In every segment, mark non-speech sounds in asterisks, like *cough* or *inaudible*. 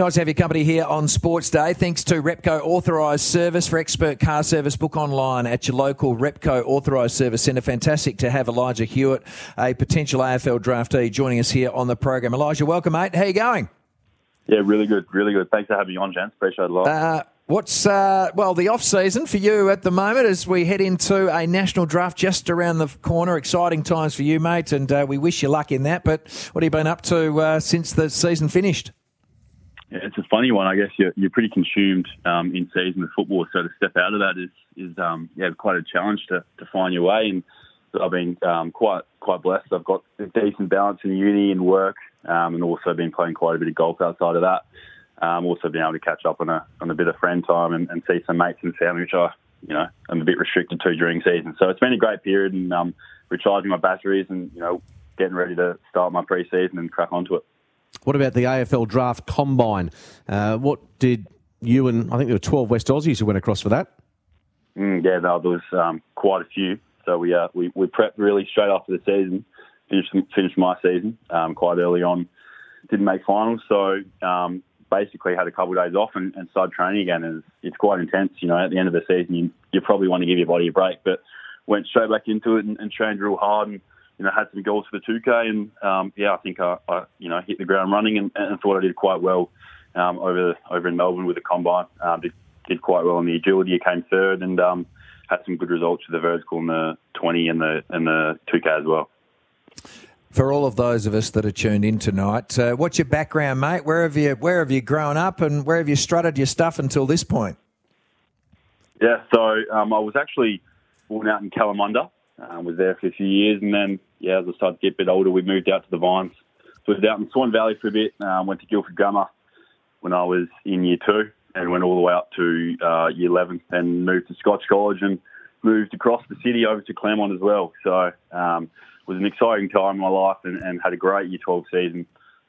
Nice to have your company here on Sports Day. Thanks to Repco Authorised Service for expert car service. Book online at your local Repco Authorised Service Centre. Fantastic to have Elijah Hewett, a potential AFL draftee, joining us here on the program. Elijah, welcome, mate. How you going? Yeah, really good, really good. Thanks for having me on, gents. Appreciate it a lot. Uh, What's uh, well the off season for you at the moment as we head into a national draft just around the corner? Exciting times for you, mate, and uh, we wish you luck in that. But what have you been up to uh, since the season finished? It's a funny one. I guess you're, you're pretty consumed um, in season with football, so to step out of that is is um, yeah quite a challenge to, to find your way. And I've been um, quite quite blessed. I've got a decent balance in uni and work, um, and also been playing quite a bit of golf outside of that. Um, also been able to catch up on a on a bit of friend time and, and see some mates and family, which I you know I'm a bit restricted to during season. So it's been a great period and um, recharging my batteries and you know getting ready to start my pre-season and crack onto it. What about the AFL Draft Combine? Uh, what did you and I think there were 12 West Aussies who went across for that? Mm, yeah, no, there was um, quite a few. So we, uh, we we prepped really straight after the season. Finished finished my season um, quite early on. Didn't make finals, so um, basically had a couple of days off and, and started training again. And it's, quite intense. You know, at the end of the season, you, you probably want to give your body a break, but went straight back into it and, and trained real hard and you know, had some goals for the 2K, and um, yeah, I think I, I, you know, hit the ground running and, and thought I did quite well um, over over in Melbourne with the combine. Um, did, did quite well in the agility. I came third and um, had some good results for the vertical and the 20 and the and the 2K as well. For all of those of us that are tuned in tonight, uh, what's your background, mate? Where have you where have you grown up, and where have you strutted your stuff until this point? Yeah, so um, I was actually born out in Kalamunda. Um, was there for a few years, and then yeah, as I started to get a bit older, we moved out to the Vines. So was out in Swan Valley for a bit. Um, went to Guildford Grammar when I was in year two, and went all the way up to uh, year eleven, and moved to Scotch College, and moved across the city over to Claremont as well. So um, it was an exciting time in my life, and, and had a great year twelve season.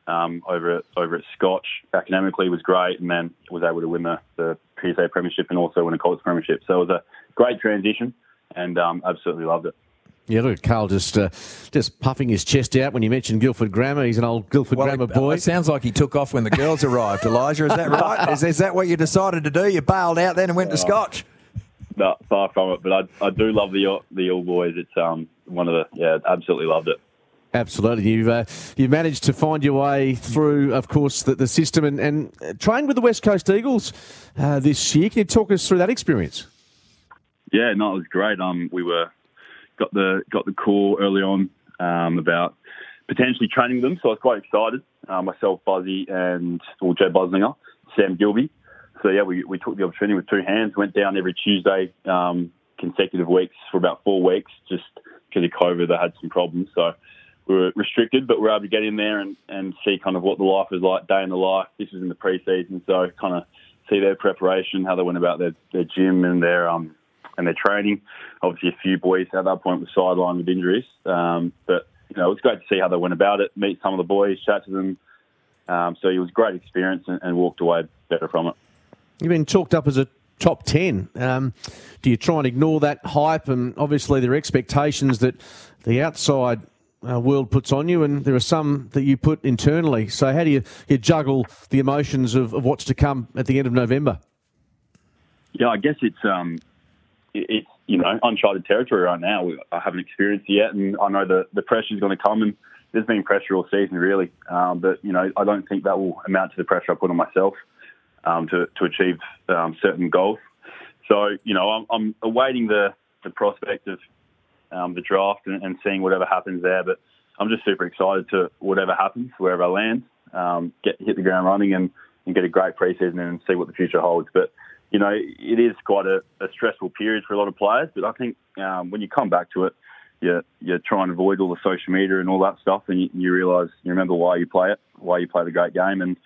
Um, over at over at Scotch. Academically was great, and then was able to win the, the PSA Premiership and also win a college Premiership. So it was a great transition, and um, absolutely loved it. Yeah, look, at Carl just uh, just puffing his chest out when you mentioned Guildford Grammar. He's an old Guildford well, Grammar it, boy. It sounds like he took off when the girls arrived, Elijah. Is that *laughs* right? Is, is, that what you decided to do? You bailed out then and went to Scotch? No, far from it. But I, I do love the the All Boys. It's um one of the yeah, absolutely loved it. Absolutely, you've uh, you've managed to find your way through, of course, the, the system and, and trained with the West Coast Eagles uh, this year. Can you talk us through that experience? Yeah, no, it was great. Um, we were got the got the call early on um, about potentially training them, so I was quite excited. Uh, myself, Buzzy, and well, Joe Busslinger, Sam Gilby. So yeah, we, we took the opportunity with two hands. Went down every Tuesday, um, consecutive weeks for about four weeks, just because of COVID. They had some problems, so we were restricted, but we were able to get in there and, and see kind of what the life was like, day in the life. This was in the preseason, so kind of see their preparation, how they went about their, their gym and their um, and their training. Obviously, a few boys at that point were sidelined with injuries, um, but you know it was great to see how they went about it, meet some of the boys, chat to them. Um, so it was a great experience, and, and, walked away better from it. You've been talked up as a top ten. Um, do you try and ignore that hype and obviously there are expectations that the outside uh, world puts on you, and there are some that you put internally. So, how do you, you juggle the emotions of, of, what's to come at the end of November? Yeah, I guess it's um, it's you know uncharted territory right now. I haven't experienced it yet, and I know the the pressure is going to come, and there's been pressure all season really. Um, but you know, I don't think that will amount to the pressure I put on myself um, to to achieve um, certain goals. So you know, I'm, I'm awaiting the the prospect of um, the draft and, and, seeing whatever happens there. But I'm just super excited to whatever happens, wherever I land. um, get hit the ground running and, and get a great preseason and see what the future holds. But you know, it is quite a, a stressful period for a lot of players. But I think um, when you come back to it, you you try and avoid all the social media and all that stuff, and you, you realise you remember why you play it, why you play the great game, and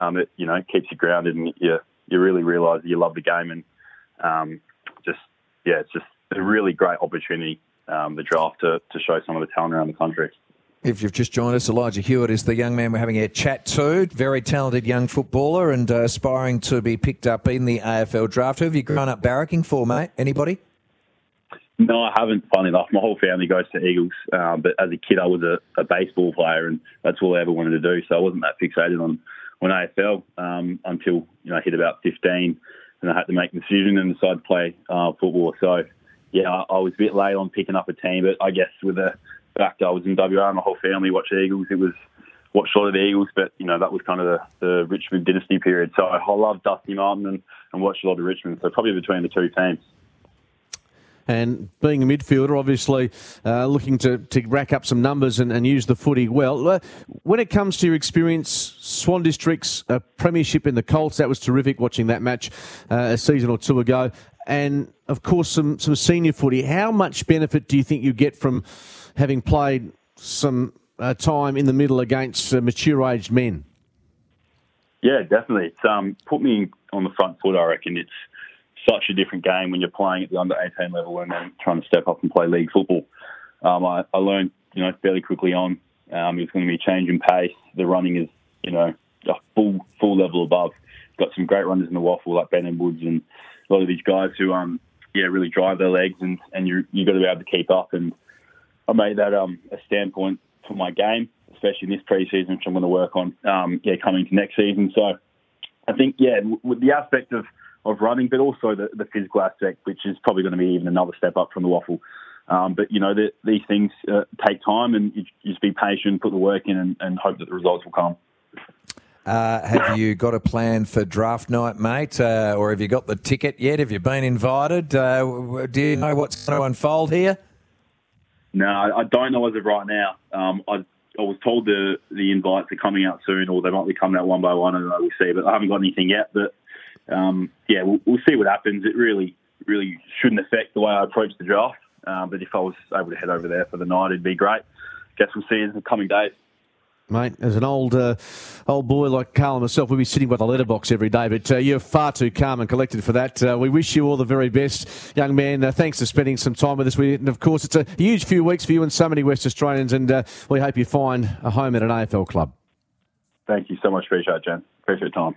um, it you know keeps you grounded, and you you really realise you love the game, and um, just yeah, it's just a really great opportunity um, the draft to to show some of the talent around the country. If you've just joined us, Elijah Hewett is the young man we're having a chat to. Very talented young footballer and uh, aspiring to be picked up in the AFL draft. Who have you grown up barracking for, mate? Anybody? No, I haven't. Funny enough, my whole family goes to Eagles. Um, but as a kid, I was a, a, baseball player, and that's all I ever wanted to do. So I wasn't that fixated on on AFL um, until you know I hit about 15, and I had to make a decision and decide to play uh, football. So yeah, I, I was a bit late on picking up a team, but I guess with the fact I was in WA my whole family watched Eagles, it was watched a lot of the Eagles, but you know that was kind of the, the Richmond dynasty period. So I love Dusty Martin and, and watched a lot of Richmond. So probably between the two teams. And being a midfielder, obviously uh, looking to, to rack up some numbers and, and use the footy well. Uh, when it comes to your experience, Swan District's uh, premiership in the Colts, that was terrific watching that match uh, a season or two ago. And of course, some, some senior footy. How much benefit do you think you get from having played some uh, time in the middle against uh, mature aged men? Yeah, definitely. It's um, put me on the front foot, I reckon. It's such a different game when you're playing at the under 18 level and then trying to step up and play league football. Um, I, I, learned, you know, fairly quickly on. Um, it's going to be a change in pace. The running is, you know, a full full level above. Got some great runners in the WAFL like Ben and Woods and a lot of these guys who, um, yeah, really drive their legs and and you you got to be able to keep up. And I made that um, a standpoint for my game, especially in this preseason, which I'm going to work on. Um, yeah, coming to next season. So I think yeah, with the aspect of of running, but also the, the physical aspect, which is probably going to be even another step up from the WAFL. Um, but you know, the, these things uh, take time, and you, just be patient, put the work in, and, and hope that the results will come. Uh, have you got a plan for draft night, mate? Uh, or have you got the ticket yet? Have you been invited? Uh, do you know what's going to unfold here? No, I don't know as of right now. Um, I, I, was told the the invites are coming out soon, or they might be coming out one by one, and we'll see. But I haven't got anything yet. But um, yeah, we'll, we'll, see what happens. It really, really shouldn't affect the way I approach the draft. Um, but if I was able to head over there for the night, it'd be great. Guess we'll see in the coming days. Mate, as an old uh, old boy like Carl and myself, we'd be sitting by the letterbox every day, but uh, you're far too calm and collected for that. Uh, we wish you all the very best, young man. Uh, thanks for spending some time with us. We, and of course, it's a huge few weeks for you and so many West Australians, and uh, we hope you find a home at an AFL club. Thank you so much. Appreciate it, Jen. Appreciate your time.